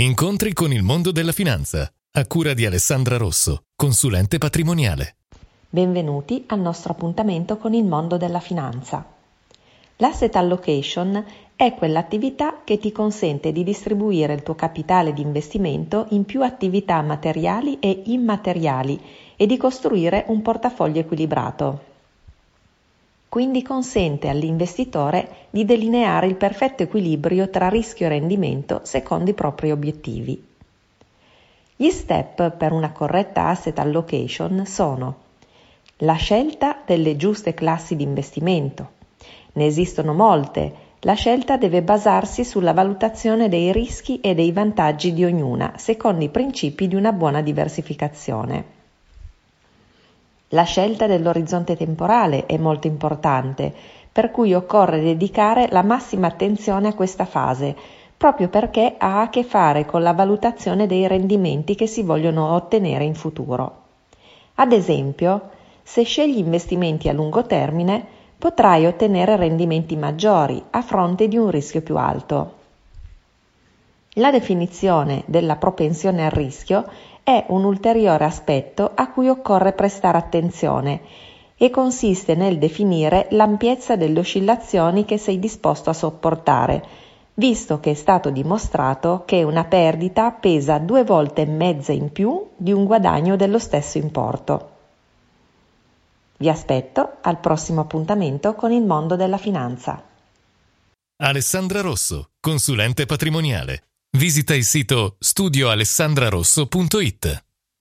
Incontri con il mondo della finanza, a cura di Alessandra Rosso, consulente patrimoniale. Benvenuti al nostro appuntamento con il mondo della finanza. L'asset allocation è quell'attività che ti consente di distribuire il tuo capitale di investimento in più attività materiali e immateriali e di costruire un portafoglio equilibrato. Quindi consente all'investitore di delineare il perfetto equilibrio tra rischio e rendimento secondo i propri obiettivi. Gli step per una corretta asset allocation sono la scelta delle giuste classi di investimento. Ne esistono molte, la scelta deve basarsi sulla valutazione dei rischi e dei vantaggi di ognuna, secondo i principi di una buona diversificazione. La scelta dell'orizzonte temporale è molto importante, per cui occorre dedicare la massima attenzione a questa fase, proprio perché ha a che fare con la valutazione dei rendimenti che si vogliono ottenere in futuro. Ad esempio, se scegli investimenti a lungo termine, potrai ottenere rendimenti maggiori a fronte di un rischio più alto. La definizione della propensione al rischio è un ulteriore aspetto a cui occorre prestare attenzione e consiste nel definire l'ampiezza delle oscillazioni che sei disposto a sopportare, visto che è stato dimostrato che una perdita pesa due volte e mezza in più di un guadagno dello stesso importo. Vi aspetto al prossimo appuntamento con il mondo della finanza. Alessandra Rosso, consulente patrimoniale. Visita il sito studioalessandrarosso.it